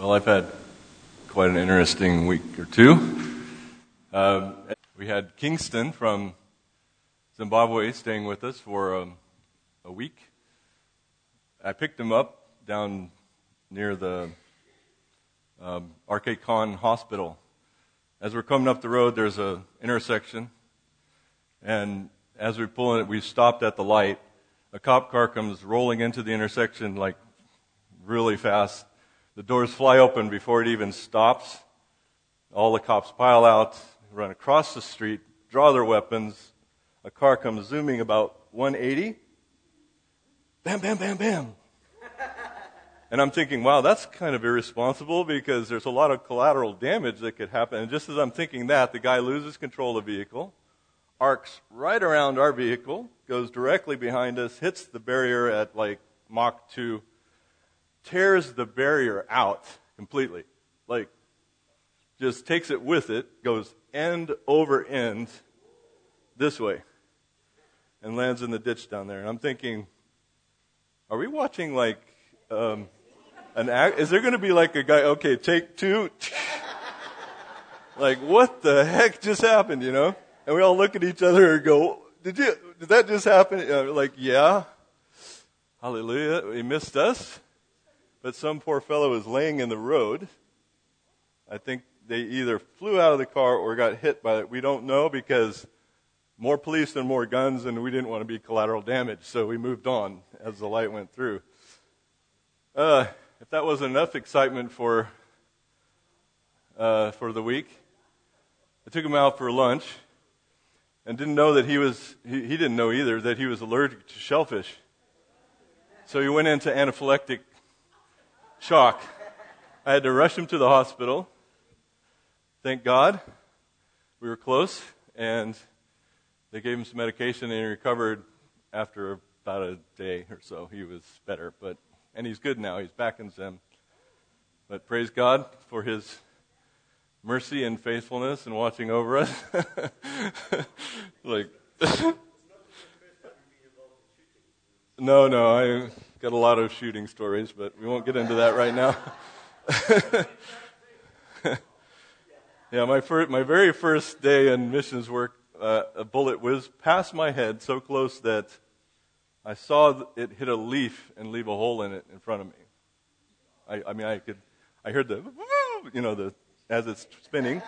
Well, I've had quite an interesting week or two. Um, we had Kingston from Zimbabwe staying with us for um, a week. I picked him up down near the um, Arcade Khan Hospital. As we're coming up the road, there's a intersection, and as we pull in, we stopped at the light. A cop car comes rolling into the intersection like really fast the doors fly open before it even stops. All the cops pile out, run across the street, draw their weapons. A car comes zooming about 180. Bam, bam, bam, bam. And I'm thinking, wow, that's kind of irresponsible because there's a lot of collateral damage that could happen. And just as I'm thinking that, the guy loses control of the vehicle, arcs right around our vehicle, goes directly behind us, hits the barrier at like Mach 2, tears the barrier out completely. Like, just takes it with it, goes end over end this way, and lands in the ditch down there. And I'm thinking, are we watching like um, an act? Is there going to be like a guy, okay, take two? like, what the heck just happened, you know? And we all look at each other and go, did you, did that just happen? Uh, like, yeah. Hallelujah. He missed us. But some poor fellow was laying in the road. I think they either flew out of the car or got hit by it. We don't know because more police and more guns, and we didn't want to be collateral damage, so we moved on as the light went through. Uh, if that wasn't enough excitement for uh, for the week, I took him out for lunch and didn't know that he was he, he didn't know either that he was allergic to shellfish. So he went into anaphylactic shock. I had to rush him to the hospital. Thank God we were close, and they gave him some medication, and he recovered after about a day or so. He was better, but and he's good now. He's back in Zim. But praise God for His mercy and faithfulness and watching over us. like, no, no, I got a lot of shooting stories, but we won't get into that right now. yeah, my, my very first day in missions work, uh, a bullet whizzed past my head so close that I saw it hit a leaf and leave a hole in it in front of me. I, I mean, I could, I heard the, you know, the, as it's spinning,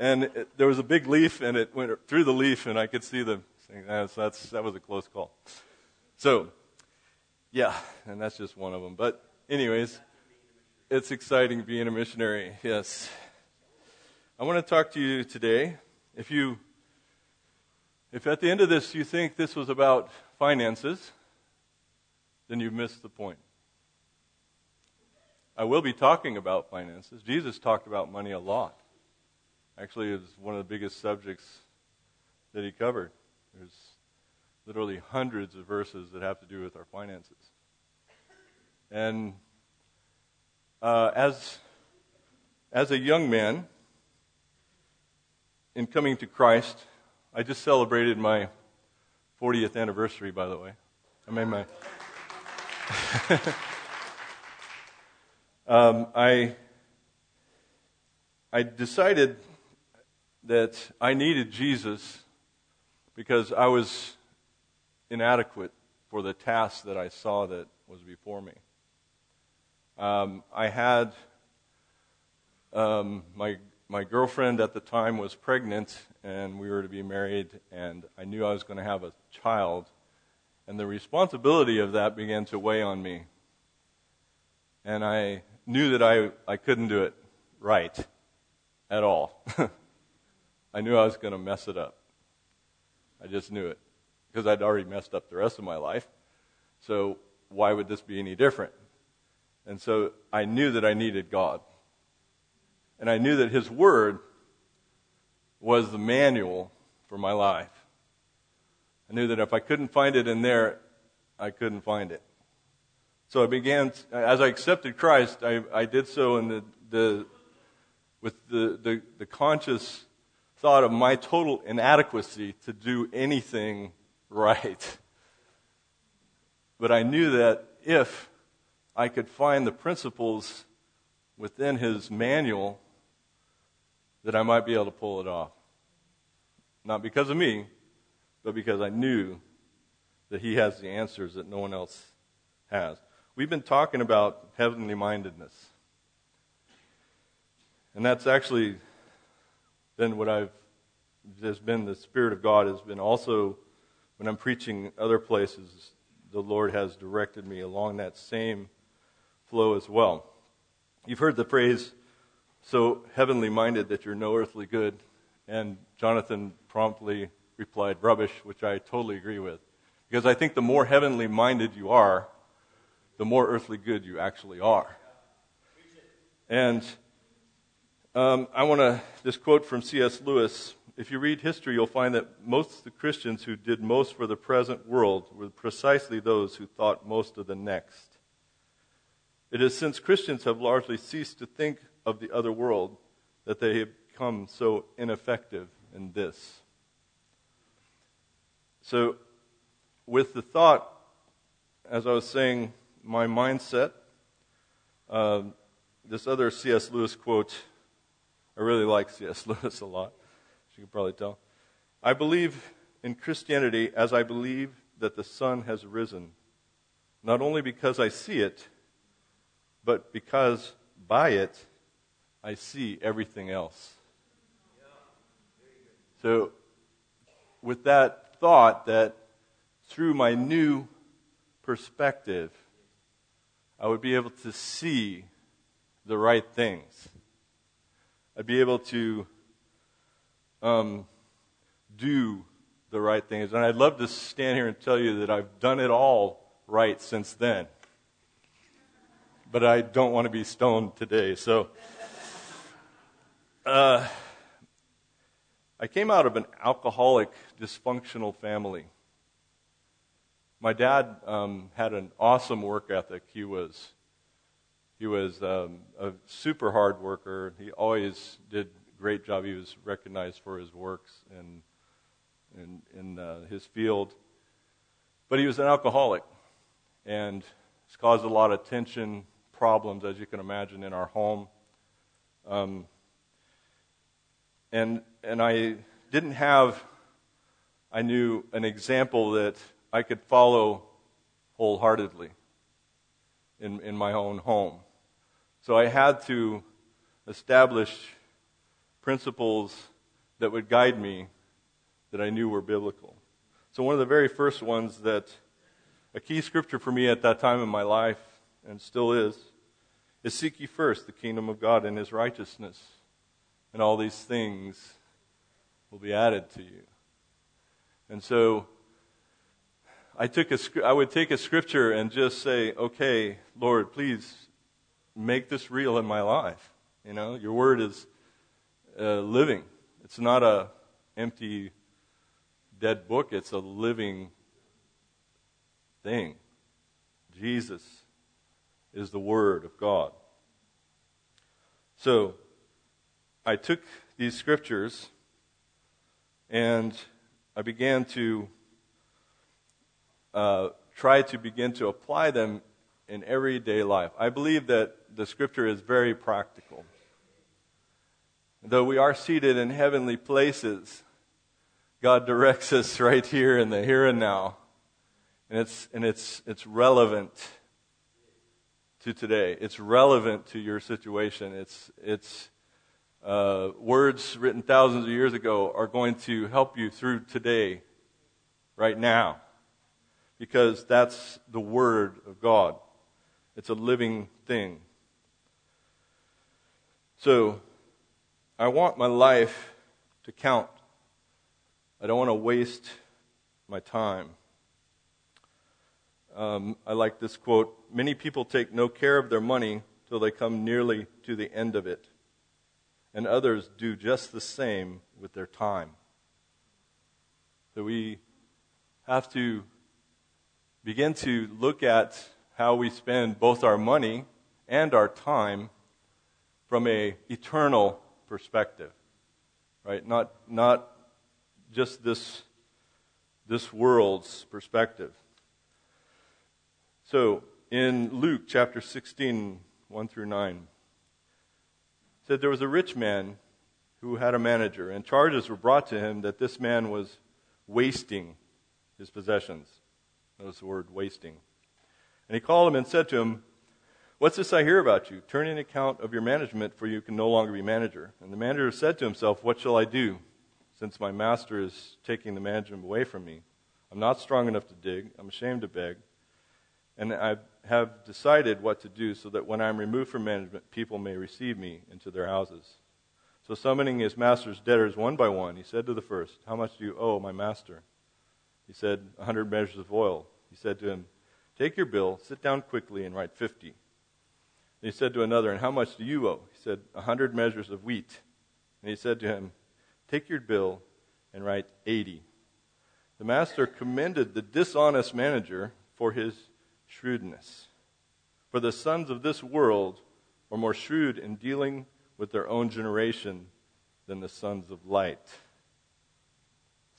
and it, there was a big leaf, and it went through the leaf, and I could see the thing. That's, that was a close call. So, yeah, and that's just one of them. But, anyways, it's exciting being a missionary, yes. I want to talk to you today. If you, if at the end of this you think this was about finances, then you've missed the point. I will be talking about finances. Jesus talked about money a lot. Actually, it's one of the biggest subjects that he covered. There's literally hundreds of verses that have to do with our finances. And uh, as, as a young man, in coming to Christ, I just celebrated my 40th anniversary, by the way. I made my. um, I, I decided that I needed Jesus because I was inadequate for the task that I saw that was before me. Um, I had um, my my girlfriend at the time was pregnant, and we were to be married, and I knew I was going to have a child, and the responsibility of that began to weigh on me. And I knew that I, I couldn't do it right at all. I knew I was going to mess it up. I just knew it because I'd already messed up the rest of my life. So why would this be any different? And so I knew that I needed God. And I knew that His Word was the manual for my life. I knew that if I couldn't find it in there, I couldn't find it. So I began, as I accepted Christ, I, I did so in the, the, with the, the, the conscious thought of my total inadequacy to do anything right. But I knew that if I could find the principles within his manual that I might be able to pull it off. Not because of me, but because I knew that he has the answers that no one else has. We've been talking about heavenly mindedness. And that's actually been what I've, there's been the Spirit of God, has been also, when I'm preaching other places, the Lord has directed me along that same flow as well. You've heard the phrase, so heavenly minded that you're no earthly good. And Jonathan promptly replied, rubbish, which I totally agree with. Because I think the more heavenly minded you are, the more earthly good you actually are. And um, I want to, this quote from C.S. Lewis if you read history, you'll find that most of the Christians who did most for the present world were precisely those who thought most of the next. It is since Christians have largely ceased to think of the other world that they have become so ineffective in this. So, with the thought, as I was saying, my mindset, uh, this other C.S. Lewis quote, I really like C.S. Lewis a lot you can probably tell. I believe in Christianity as I believe that the sun has risen, not only because I see it, but because by it I see everything else. So, with that thought that through my new perspective, I would be able to see the right things. I'd be able to um, do the right things. And I'd love to stand here and tell you that I've done it all right since then. But I don't want to be stoned today. So, uh, I came out of an alcoholic, dysfunctional family. My dad um, had an awesome work ethic. He was he was um, a super hard worker. He always did great job. He was recognized for his works in, in, in uh, his field. But he was an alcoholic, and it's caused a lot of tension, problems, as you can imagine, in our home. Um, and, and I didn't have, I knew, an example that I could follow wholeheartedly in, in my own home. So I had to establish principles that would guide me that I knew were biblical. So, one of the very first ones that a key scripture for me at that time in my life, and still is, is seek ye first the kingdom of God and his righteousness, and all these things will be added to you. And so, I, took a, I would take a scripture and just say, okay, Lord, please make this real in my life. You know, your word is living. It's not a empty, dead book. It's a living thing. Jesus is the Word of God. So, I took these scriptures and I began to uh, try to begin to apply them in everyday life. I believe that the scripture is very practical. Though we are seated in heavenly places, God directs us right here in the here and now. And it's, and it's, it's relevant to today. It's relevant to your situation. It's, it's uh, words written thousands of years ago are going to help you through today, right now, because that's the Word of God. It's a living thing. So, I want my life to count. I don't want to waste my time. Um, I like this quote Many people take no care of their money till they come nearly to the end of it, and others do just the same with their time. So we have to begin to look at how we spend both our money and our time from a eternal perspective, right? Not, not just this, this world's perspective. So, in Luke chapter 16, 1 through 9, said there was a rich man who had a manager, and charges were brought to him that this man was wasting his possessions. Notice the word wasting. And he called him and said to him, What's this I hear about you? Turn in account of your management, for you can no longer be manager. And the manager said to himself, What shall I do, since my master is taking the management away from me? I'm not strong enough to dig. I'm ashamed to beg. And I have decided what to do so that when I'm removed from management, people may receive me into their houses. So, summoning his master's debtors one by one, he said to the first, How much do you owe my master? He said, A hundred measures of oil. He said to him, Take your bill, sit down quickly, and write fifty. And he said to another, And how much do you owe? He said, A hundred measures of wheat. And he said to him, Take your bill and write eighty. The master commended the dishonest manager for his shrewdness. For the sons of this world are more shrewd in dealing with their own generation than the sons of light.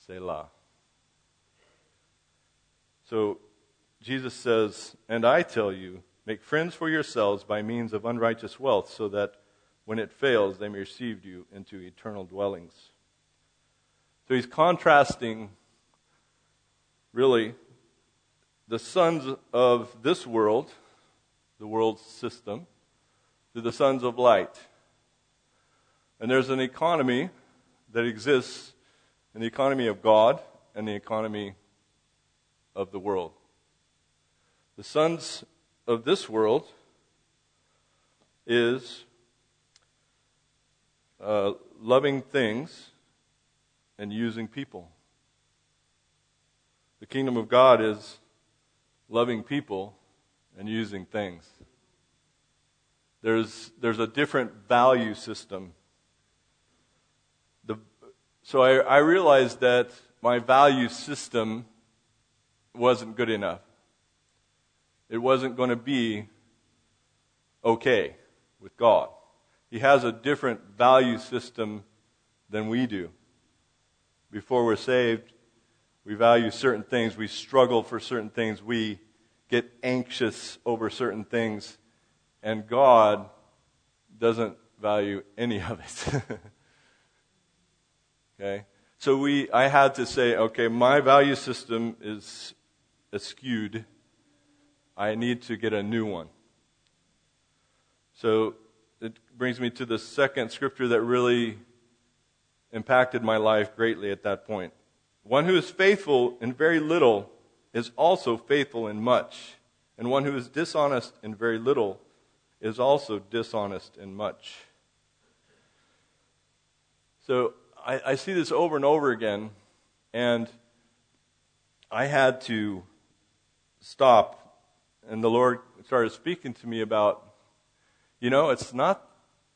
Selah. So Jesus says, And I tell you, make friends for yourselves by means of unrighteous wealth, so that when it fails, they may receive you into eternal dwellings. So he's contrasting really the sons of this world, the world's system, to the sons of light. And there's an economy that exists in the economy of God and the economy of the world. The sons of this world is uh, loving things and using people. The kingdom of God is loving people and using things. There's, there's a different value system. The, so I, I realized that my value system wasn't good enough. It wasn't going to be okay with God. He has a different value system than we do. Before we're saved, we value certain things. We struggle for certain things. We get anxious over certain things. And God doesn't value any of it. okay? So we, I had to say, okay, my value system is skewed. I need to get a new one. So it brings me to the second scripture that really impacted my life greatly at that point. One who is faithful in very little is also faithful in much, and one who is dishonest in very little is also dishonest in much. So I, I see this over and over again, and I had to stop, and the Lord started speaking to me about, you know, it's not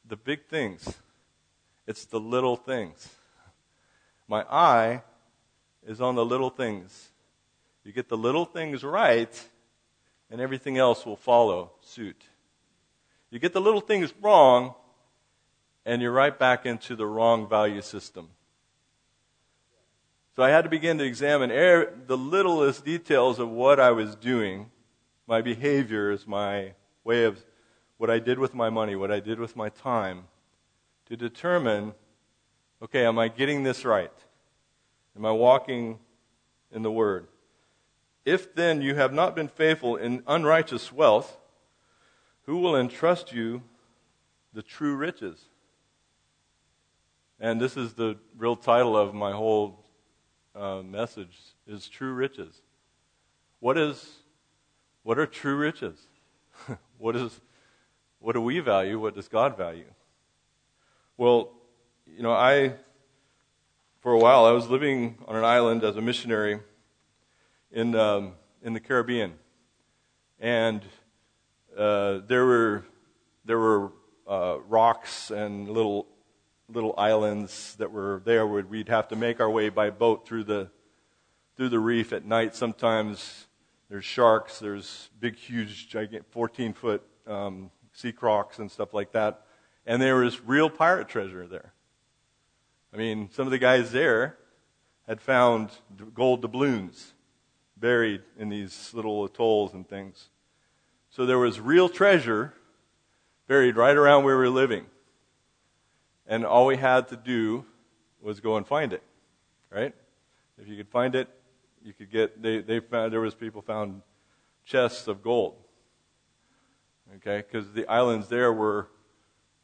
the big things, it's the little things. My eye is on the little things. You get the little things right, and everything else will follow suit. You get the little things wrong, and you're right back into the wrong value system. So I had to begin to examine er, the littlest details of what I was doing, my behaviors, my way of what I did with my money, what I did with my time, to determine okay, am I getting this right? Am I walking in the Word? If then you have not been faithful in unrighteous wealth, who will entrust you the true riches? And this is the real title of my whole uh, message is true riches. What is what are true riches? what is what do we value? What does God value? Well, you know, I for a while. I was living on an island as a missionary in, um, in the Caribbean. And uh, there were, there were uh, rocks and little, little islands that were there where we'd have to make our way by boat through the, through the reef at night. Sometimes there's sharks, there's big, huge, gigantic, 14 foot um, sea crocs and stuff like that. And there was real pirate treasure there. I mean, some of the guys there had found gold doubloons buried in these little atolls and things. So there was real treasure buried right around where we were living. and all we had to do was go and find it, right? If you could find it, you could get. They they found there was people found chests of gold. Okay, because the islands there were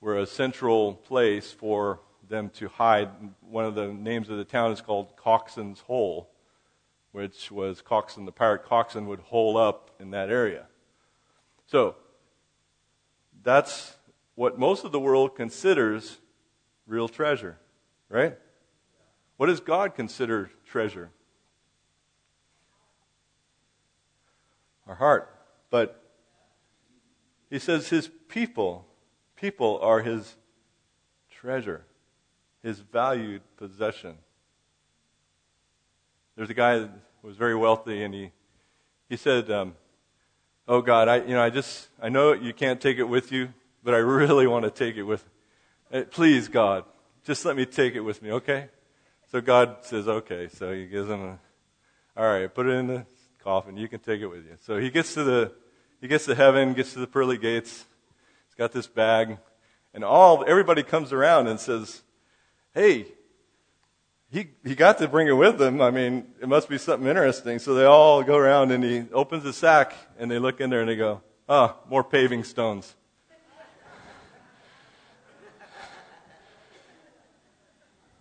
were a central place for them to hide. One of the names of the town is called Coxon's Hole, which was Coxon, the pirate Coxon would hole up in that area. So, that's what most of the world considers real treasure, right? What does God consider treasure? Our heart. But he says his people, people are his treasure, his valued possession. There's a guy that was very wealthy, and he, he said, um, Oh God, I, you know, I just, I know you can't take it with you, but I really want to take it with uh, Please, God, just let me take it with me, okay? So God says, okay. So he gives him a, all right, put it in the coffin. You can take it with you. So he gets to the, he gets to heaven, gets to the pearly gates. He's got this bag, and all everybody comes around and says, "Hey, he he got to bring it with him. I mean, it must be something interesting." So they all go around, and he opens the sack, and they look in there, and they go, "Ah, oh, more paving stones."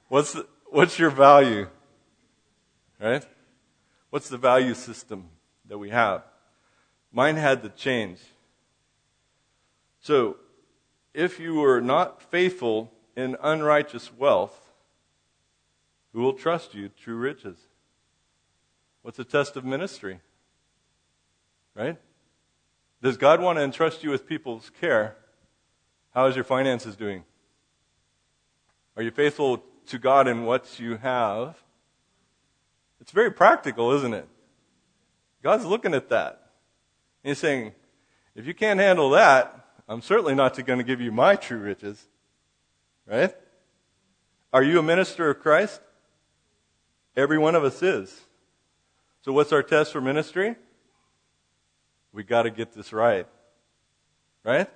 What's, the, what's your value? Right? What's the value system that we have? Mine had to change. So, if you were not faithful in unrighteous wealth, who will trust you true riches? What's the test of ministry? Right? Does God want to entrust you with people's care? How is your finances doing? Are you faithful to God in what you have. It's very practical, isn't it? God's looking at that. He's saying, if you can't handle that, I'm certainly not going to give you my true riches. Right? Are you a minister of Christ? Every one of us is. So what's our test for ministry? We got to get this right. Right?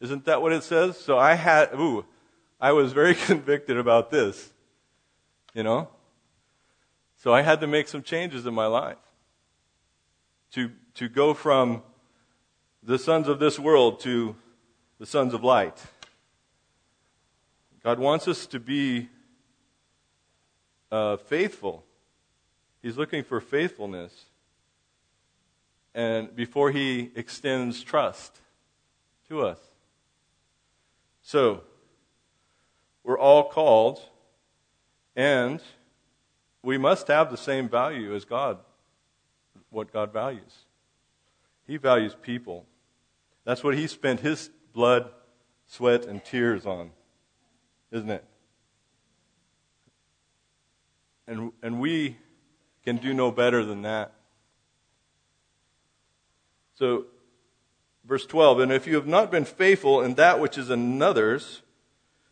Isn't that what it says? So I had, ooh, I was very convicted about this, you know? So I had to make some changes in my life to, to go from the sons of this world to the sons of light. God wants us to be uh, faithful. He's looking for faithfulness. And before he extends trust to us. So, we're all called, and we must have the same value as God, what God values. He values people. That's what He spent His blood, sweat, and tears on, isn't it? And, and we can do no better than that. So, verse 12, and if you have not been faithful in that which is another's,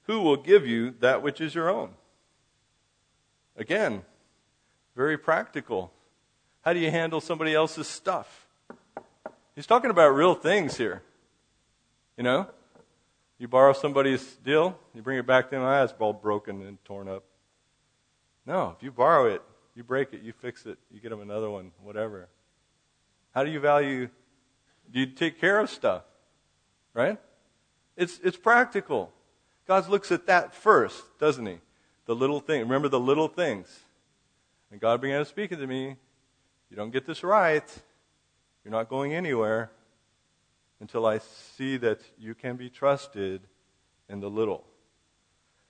who will give you that which is your own? Again, very practical. How do you handle somebody else's stuff? He's talking about real things here. You know? You borrow somebody's deal, you bring it back to them, ah, it's all broken and torn up. No, if you borrow it, you break it, you fix it, you get them another one, whatever. How do you value? Do you take care of stuff? Right? It's, it's practical. God looks at that first, doesn't he? The little thing. Remember the little things. And God began to speak to me. You don't get this right. You're not going anywhere until I see that you can be trusted in the little.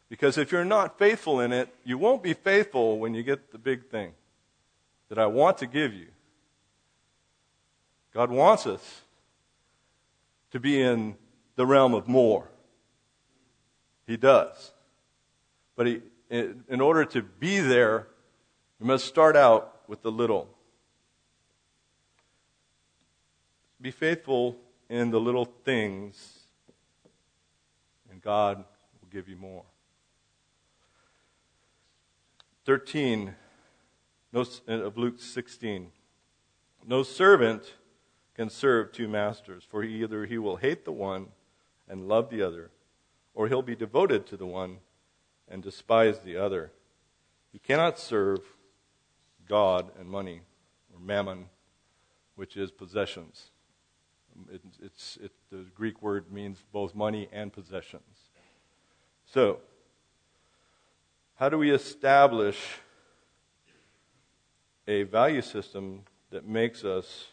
Because if you're not faithful in it, you won't be faithful when you get the big thing that I want to give you. God wants us to be in the realm of more. He does. But he, in order to be there, we must start out with the little. Be faithful in the little things, and God will give you more. 13 of Luke 16. No servant can serve two masters, for either he will hate the one and love the other or he'll be devoted to the one and despise the other. You cannot serve God and money, or mammon, which is possessions. It, it's, it, the Greek word means both money and possessions. So, how do we establish a value system that makes us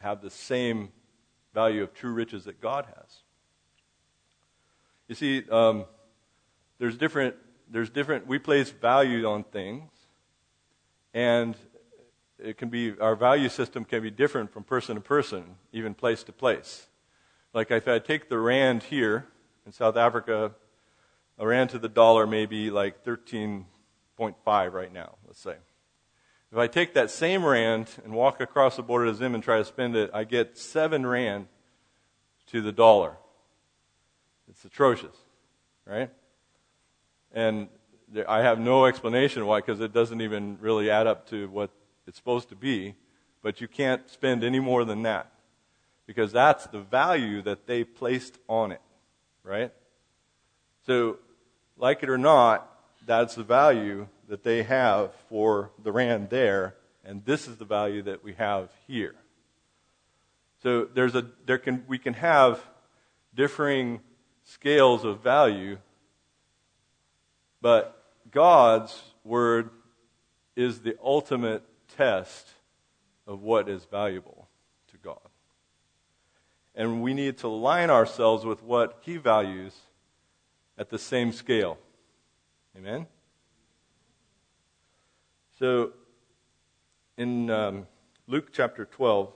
have the same value of true riches that God has? You see, um, there's different. There's different. We place value on things, and it can be our value system can be different from person to person, even place to place. Like if I take the rand here in South Africa, a rand to the dollar may be like 13.5 right now, let's say. If I take that same rand and walk across the border to Zim and try to spend it, I get seven rand to the dollar. It's atrocious, right? And I have no explanation why, because it doesn't even really add up to what it's supposed to be. But you can't spend any more than that, because that's the value that they placed on it, right? So, like it or not, that's the value that they have for the rand there, and this is the value that we have here. So there's a there can we can have differing scales of value, but God's word is the ultimate test of what is valuable to God. And we need to align ourselves with what He values at the same scale. Amen? So, in um, Luke chapter 12,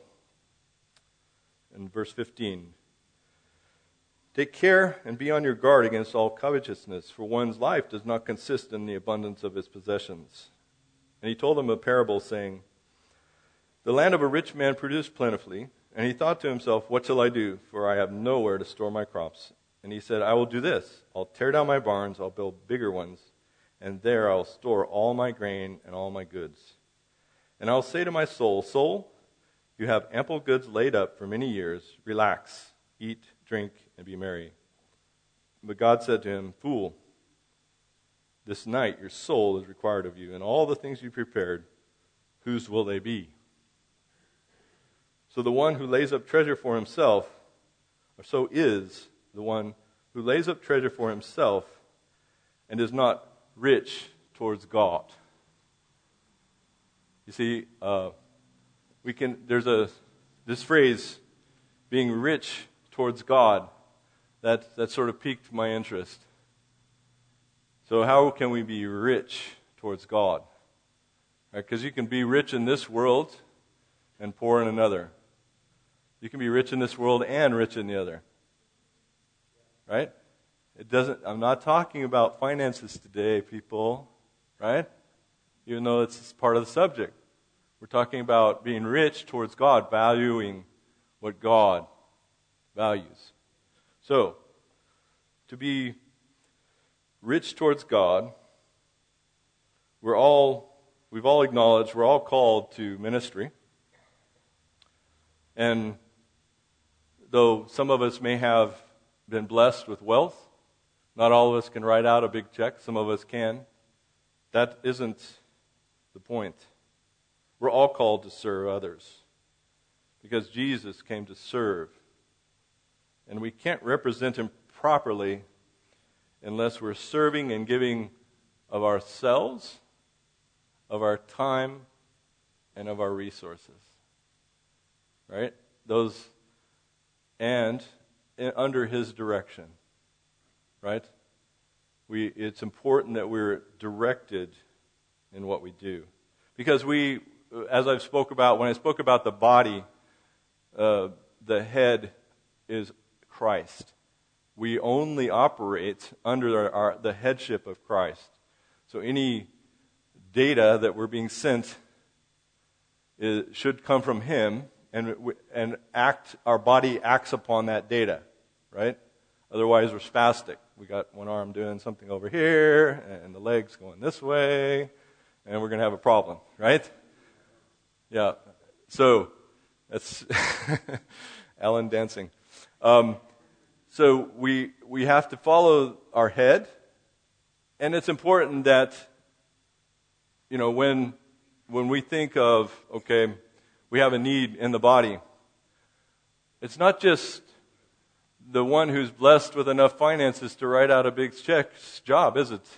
and verse 15, Take care and be on your guard against all covetousness, for one's life does not consist in the abundance of his possessions. And he told them a parable, saying, The land of a rich man produced plentifully, and he thought to himself, What shall I do? For I have nowhere to store my crops. And he said, I will do this. I'll tear down my barns, I'll build bigger ones, and there I'll store all my grain and all my goods. And I'll say to my soul, Soul, you have ample goods laid up for many years. Relax, eat, drink, and be merry. But God said to him, Fool, this night your soul is required of you, and all the things you prepared, whose will they be? So the one who lays up treasure for himself, or so is the one who lays up treasure for himself and is not rich towards God. You see, uh, we can. There's a this phrase, being rich towards God that, that sort of piqued my interest. So, how can we be rich towards God? Because right, you can be rich in this world and poor in another. You can be rich in this world and rich in the other. Right? It doesn't, I'm not talking about finances today, people, right? Even though it's part of the subject. We're talking about being rich towards God, valuing what God values. So, to be rich towards God, we're all, we've all acknowledged, we're all called to ministry. And though some of us may have been blessed with wealth, not all of us can write out a big check, some of us can. That isn't the point. We're all called to serve others because Jesus came to serve and we can't represent Him properly unless we're serving and giving of ourselves, of our time, and of our resources. Right? Those, and under His direction. Right? We, it's important that we're directed in what we do. Because we, as I've spoke about, when I spoke about the body, uh, the head is Christ. We only operate under our, the headship of Christ. So any data that we're being sent is, should come from Him, and, and act, our body acts upon that data, right? Otherwise, we're spastic. We got one arm doing something over here, and the legs going this way, and we're going to have a problem, right? Yeah. So, that's Alan dancing. Um, so we, we have to follow our head. And it's important that, you know, when, when we think of, okay, we have a need in the body, it's not just the one who's blessed with enough finances to write out a big check's job, is it?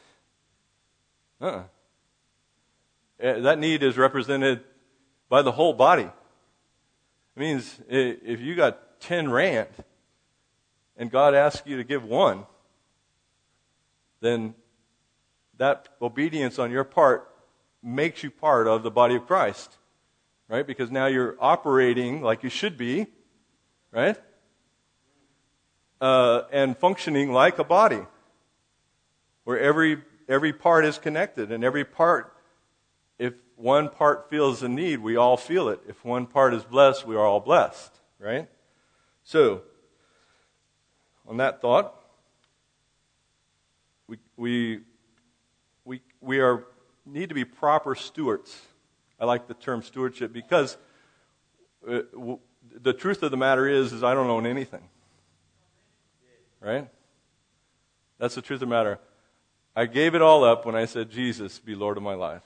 Uh-uh. Eh, that need is represented by the whole body. It means if you got 10 rand and God asks you to give one, then that obedience on your part makes you part of the body of Christ. Right? Because now you're operating like you should be, right? Uh, and functioning like a body, where every every part is connected, and every part, if one part feels a need, we all feel it. If one part is blessed, we are all blessed, right? So, on that thought, we we we we are need to be proper stewards. I like the term stewardship because uh, the truth of the matter is, is I don't own anything. Right? That's the truth of the matter. I gave it all up when I said, Jesus, be Lord of my life.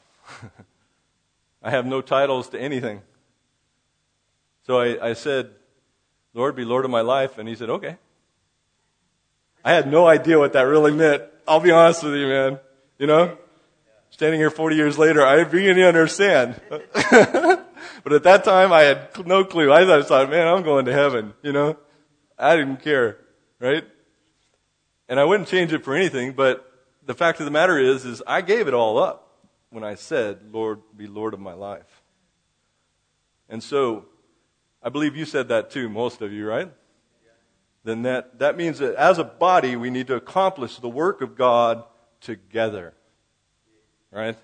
I have no titles to anything. So I, I said, Lord, be Lord of my life. And he said, okay. I had no idea what that really meant. I'll be honest with you, man. You know? Standing here 40 years later, I begin to understand. but at that time, I had no clue. I just thought, man, I'm going to heaven. You know? I didn't care. Right? And I wouldn't change it for anything, but the fact of the matter is, is I gave it all up when I said, Lord, be Lord of my life. And so, I believe you said that too, most of you, right? Then that, that means that as a body, we need to accomplish the work of God together. Right?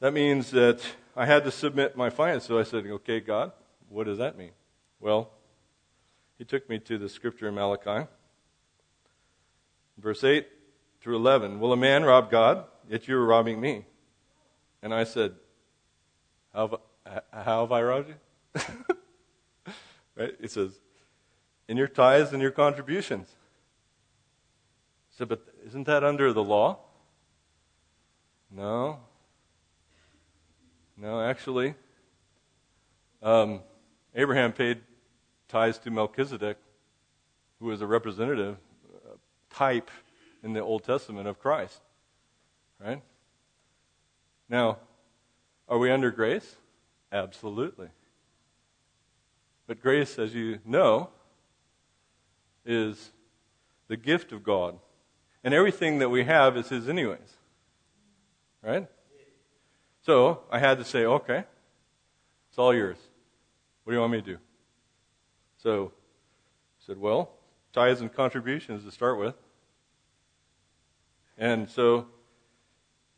That means that I had to submit my finances. So I said, okay, God, what does that mean? Well, he took me to the scripture in Malachi. Verse 8 through 11. Will a man rob God? Yet you are robbing me. And I said, How have, how have I robbed you? right? It says, In your tithes and your contributions. I said, But isn't that under the law? No. No, actually, um, Abraham paid tithes to Melchizedek, who was a representative type in the Old Testament of Christ. Right? Now, are we under grace? Absolutely. But grace, as you know, is the gift of God. And everything that we have is His, anyways. Right? So I had to say, okay, it's all yours. What do you want me to do? So I said, well, tithes and contributions to start with. And so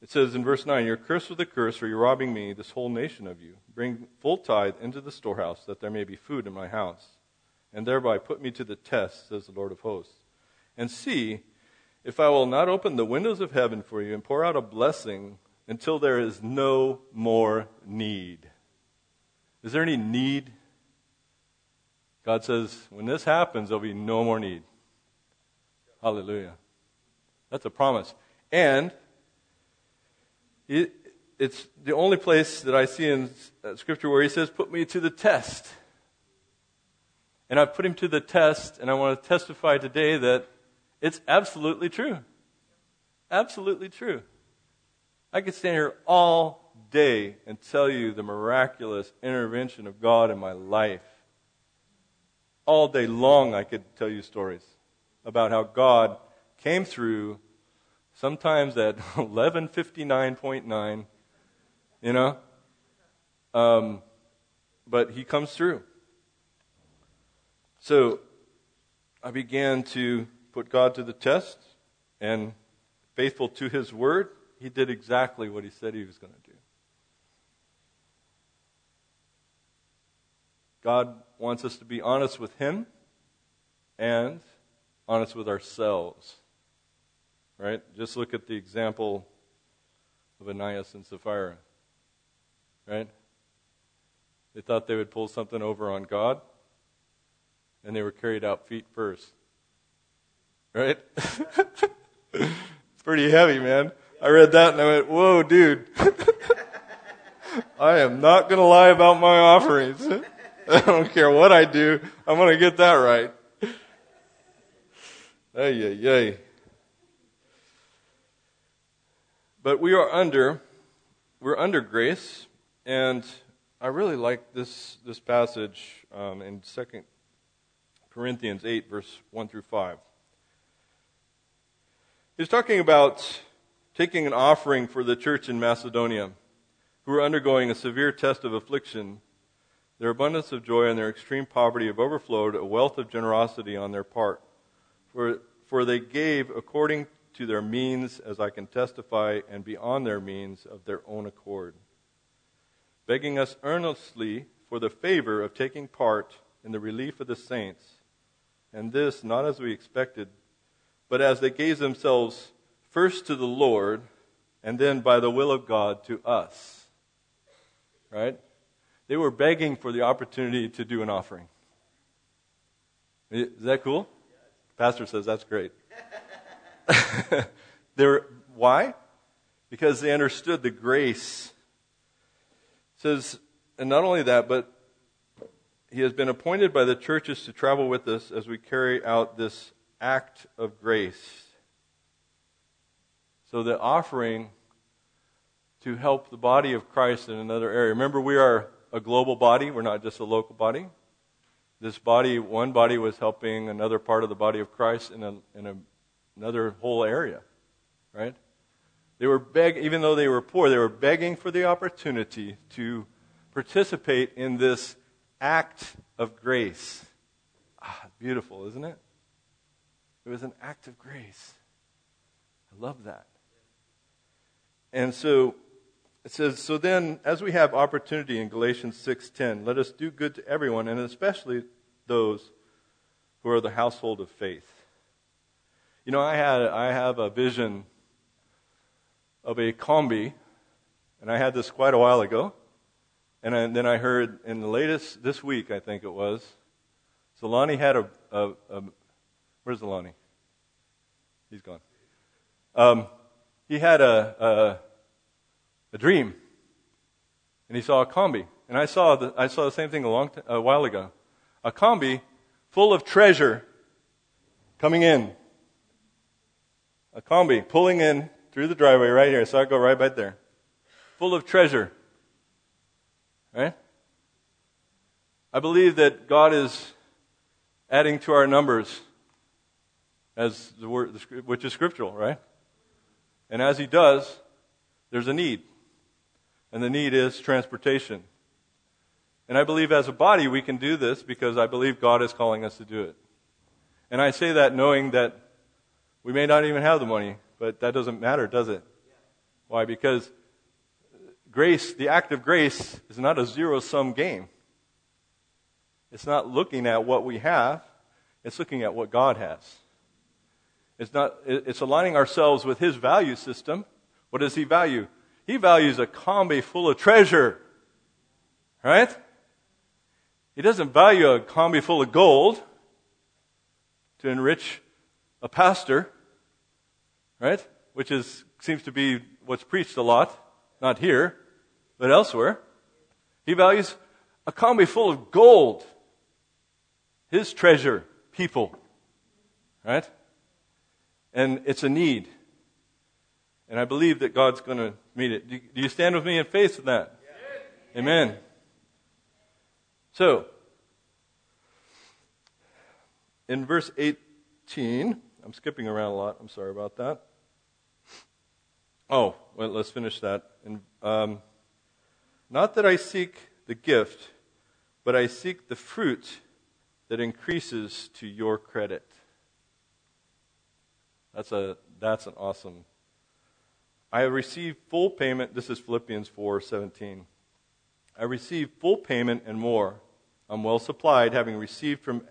it says in verse 9, You're cursed with a curse, for you're robbing me, this whole nation of you. Bring full tithe into the storehouse, that there may be food in my house. And thereby put me to the test, says the Lord of hosts. And see if I will not open the windows of heaven for you and pour out a blessing until there is no more need. Is there any need? God says, when this happens, there'll be no more need. Hallelujah. That's a promise. And it, it's the only place that I see in uh, Scripture where he says, Put me to the test. And I've put him to the test, and I want to testify today that it's absolutely true. Absolutely true. I could stand here all day and tell you the miraculous intervention of God in my life. All day long, I could tell you stories about how God came through sometimes at 1159.9, you know? Um, but he comes through. So I began to put God to the test, and faithful to his word, he did exactly what he said he was going to do. God wants us to be honest with him and honest with ourselves. Right? Just look at the example of Ananias and Sapphira. Right? They thought they would pull something over on God. And they were carried out feet first. Right? it's pretty heavy, man. I read that and I went, whoa, dude. I am not going to lie about my offerings. I don't care what I do. I'm going to get that right. Ay, ay, ay. But we are under, we're under grace, and I really like this, this passage um, in 2 Corinthians 8, verse 1 through 5. He's talking about taking an offering for the church in Macedonia, who are undergoing a severe test of affliction. Their abundance of joy and their extreme poverty have overflowed a wealth of generosity on their part. For, for they gave according to their means, as I can testify, and beyond their means of their own accord, begging us earnestly for the favor of taking part in the relief of the saints, and this not as we expected but as they gave themselves first to the Lord and then by the will of God to us. Right? They were begging for the opportunity to do an offering. Is that cool? Pastor says that's great. They're, why? Because they understood the grace. It says, and not only that, but he has been appointed by the churches to travel with us as we carry out this act of grace. So the offering to help the body of Christ in another area. Remember, we are a global body, we're not just a local body. This body, one body was helping another part of the body of Christ in, a, in a, another whole area, right? They were begging, even though they were poor, they were begging for the opportunity to participate in this act of grace. Ah, beautiful, isn't it? It was an act of grace. I love that. And so it says, so then as we have opportunity in Galatians 6:10, let us do good to everyone and especially those who are the household of faith. You know, I had I have a vision of a combi, and I had this quite a while ago. And, then I heard in the latest, this week, I think it was, Solani had a, a, a where's Solani? He's gone. Um, he had a, a, a, dream, and he saw a combi. And I saw the, I saw the same thing a, long t- a while ago. A combi full of treasure coming in. A combi pulling in through the driveway right here. So I saw it go right back there. Full of treasure. Right? I believe that God is adding to our numbers as the word, which is scriptural, right? And as he does, there's a need. And the need is transportation. And I believe as a body we can do this because I believe God is calling us to do it. And I say that knowing that we may not even have the money, but that doesn't matter, does it? Why? Because grace, the act of grace, is not a zero sum game. It's not looking at what we have, it's looking at what God has. It's, not, it's aligning ourselves with his value system. What does he value? He values a combi full of treasure. Right? He doesn't value a combi full of gold to enrich a pastor. Right? Which is, seems to be what's preached a lot. Not here, but elsewhere. He values a combi full of gold. His treasure, people. Right? and it's a need. And I believe that God's going to meet it. Do you stand with me in faith in that? Yes. Amen. So, in verse 18, I'm skipping around a lot. I'm sorry about that. Oh, well, let's finish that. And, um, not that I seek the gift, but I seek the fruit that increases to your credit. That's, a, that's an awesome. I have received full payment. This is Philippians 4 17. I received full payment and more. I'm well supplied, having received from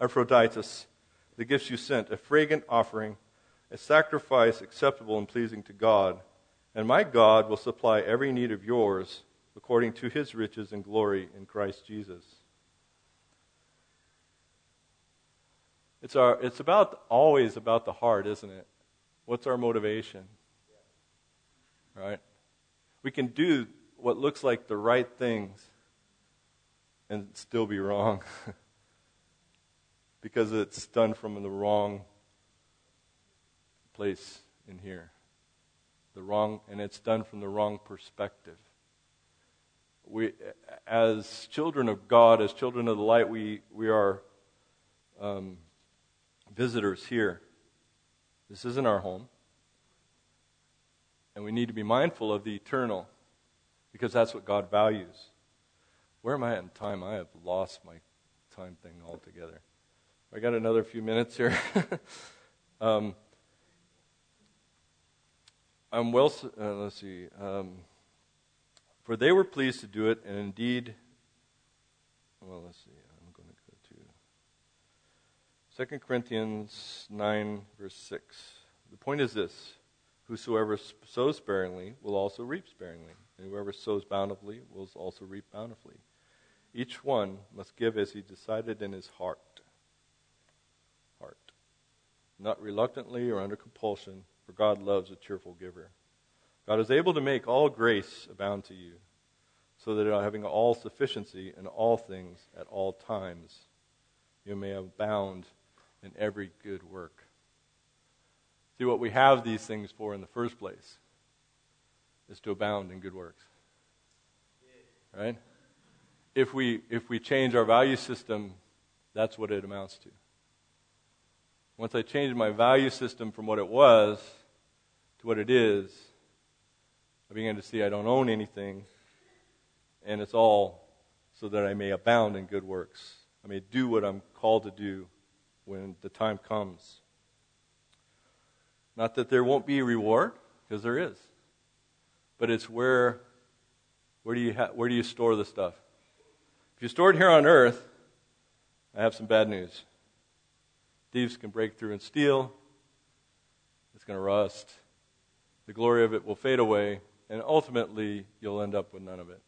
Epaphroditus the gifts you sent, a fragrant offering, a sacrifice acceptable and pleasing to God. And my God will supply every need of yours according to his riches and glory in Christ Jesus. It's, our, it's about always about the heart, isn't it? What's our motivation? Right? We can do what looks like the right things and still be wrong because it's done from the wrong place in here. The wrong, and it's done from the wrong perspective. We, as children of God, as children of the light, we, we are um, visitors here. This isn't our home. And we need to be mindful of the eternal because that's what God values. Where am I in time? I have lost my time thing altogether. I got another few minutes here. um, I'm well. Uh, let's see. Um, for they were pleased to do it, and indeed. Well, let's see. I'm going to go to 2 Corinthians 9, verse 6. The point is this Whosoever sows sparingly will also reap sparingly, and whoever sows bountifully will also reap bountifully. Each one must give as he decided in his heart. Heart. Not reluctantly or under compulsion, for God loves a cheerful giver. God is able to make all grace abound to you, so that having all sufficiency in all things at all times, you may abound in every good work. See, what we have these things for in the first place is to abound in good works. Right? If we, if we change our value system, that's what it amounts to. Once I change my value system from what it was to what it is, I begin to see I don't own anything, and it's all so that I may abound in good works. I may do what I'm called to do when the time comes. Not that there won't be a reward, because there is. But it's where, where, do you ha- where do you store the stuff? If you store it here on earth, I have some bad news. Thieves can break through and steal. It's going to rust. The glory of it will fade away, and ultimately, you'll end up with none of it.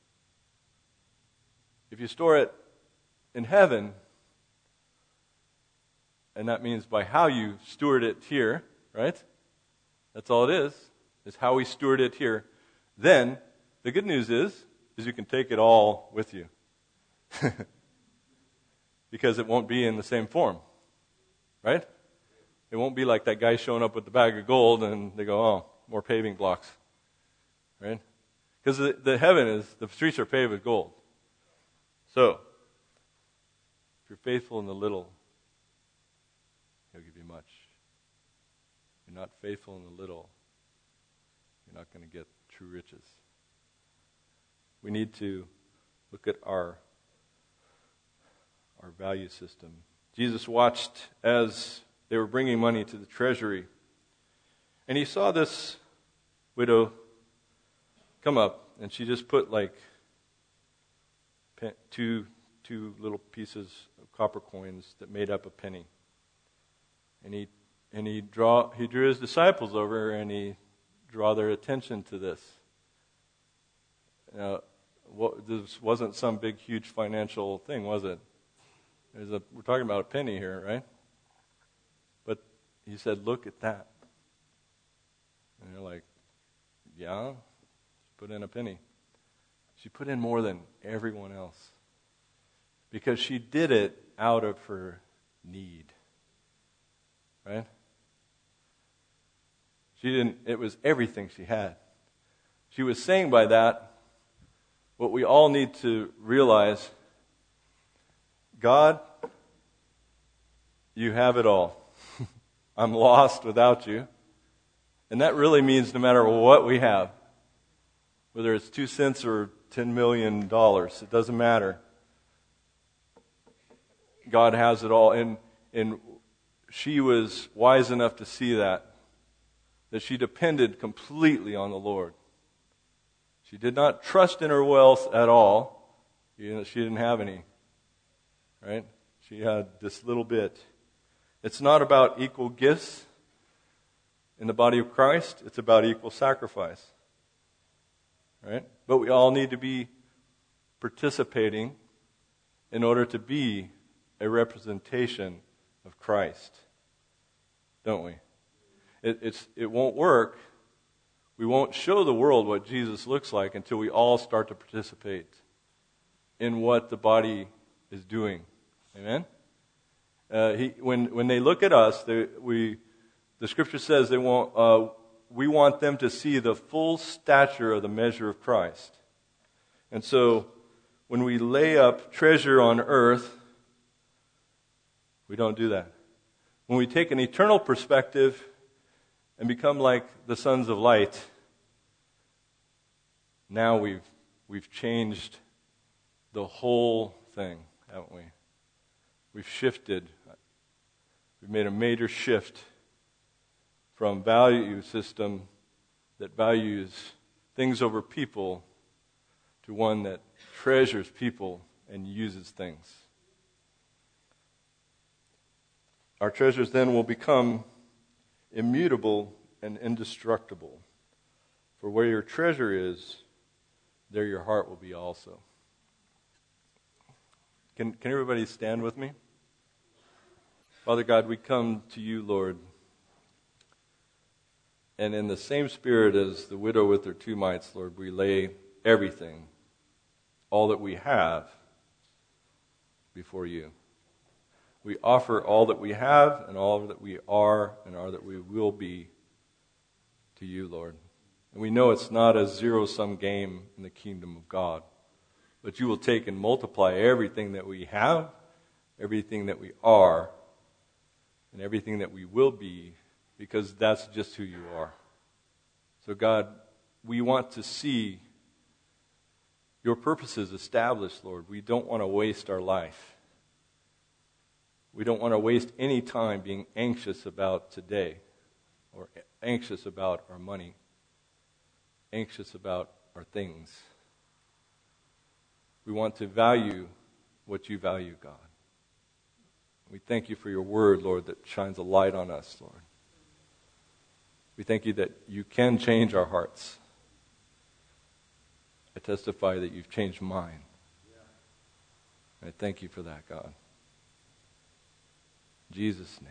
If you store it in heaven, and that means by how you steward it here, right? That's all it is, is how we steward it here. Then, the good news is, is you can take it all with you. because it won't be in the same form. Right? It won't be like that guy showing up with the bag of gold and they go, oh, more paving blocks. Right? Because the, the heaven is, the streets are paved with gold. So, if you're faithful in the little, he'll give you much If you're not faithful in the little, you're not going to get true riches. We need to look at our our value system. Jesus watched as they were bringing money to the treasury, and he saw this widow come up, and she just put like two two little pieces of copper coins that made up a penny. And he and he draw he drew his disciples over and he draw their attention to this. Now, what, this wasn't some big, huge financial thing, was it? A, we're talking about a penny here, right? But he said, "Look at that," and they're like, "Yeah, she put in a penny." She put in more than everyone else because she did it out of her need, right? She didn't, it was everything she had. She was saying by that what we all need to realize God, you have it all. I'm lost without you. And that really means no matter what we have, whether it's two cents or $10 million, it doesn't matter. God has it all. And, and she was wise enough to see that that she depended completely on the Lord. She did not trust in her wealth at all. she didn't have any. Right? She had this little bit. It's not about equal gifts in the body of Christ, it's about equal sacrifice. Right? But we all need to be participating in order to be a representation of Christ, don't we? It, it won't work. We won't show the world what Jesus looks like until we all start to participate in what the body is doing. Amen? Uh, he, when, when they look at us, they, we, the scripture says they want, uh, we want them to see the full stature of the measure of Christ. And so when we lay up treasure on earth, we don't do that. When we take an eternal perspective and become like the sons of light, now we've, we've changed the whole thing, haven't we? We've shifted. We've made a major shift from value system that values things over people to one that treasures people and uses things. Our treasures then will become immutable and indestructible. For where your treasure is, there your heart will be also. Can, can everybody stand with me? Father God, we come to you, Lord. And in the same spirit as the widow with her two mites, Lord, we lay everything, all that we have, before you. We offer all that we have and all that we are and all that we will be to you, Lord. And we know it's not a zero sum game in the kingdom of God, but you will take and multiply everything that we have, everything that we are, and everything that we will be, because that's just who you are. So, God, we want to see your purposes established, Lord. We don't want to waste our life. We don't want to waste any time being anxious about today or anxious about our money, anxious about our things. We want to value what you value, God. We thank you for your word, Lord, that shines a light on us, Lord. We thank you that you can change our hearts. I testify that you've changed mine. And I thank you for that, God. Jesus' name.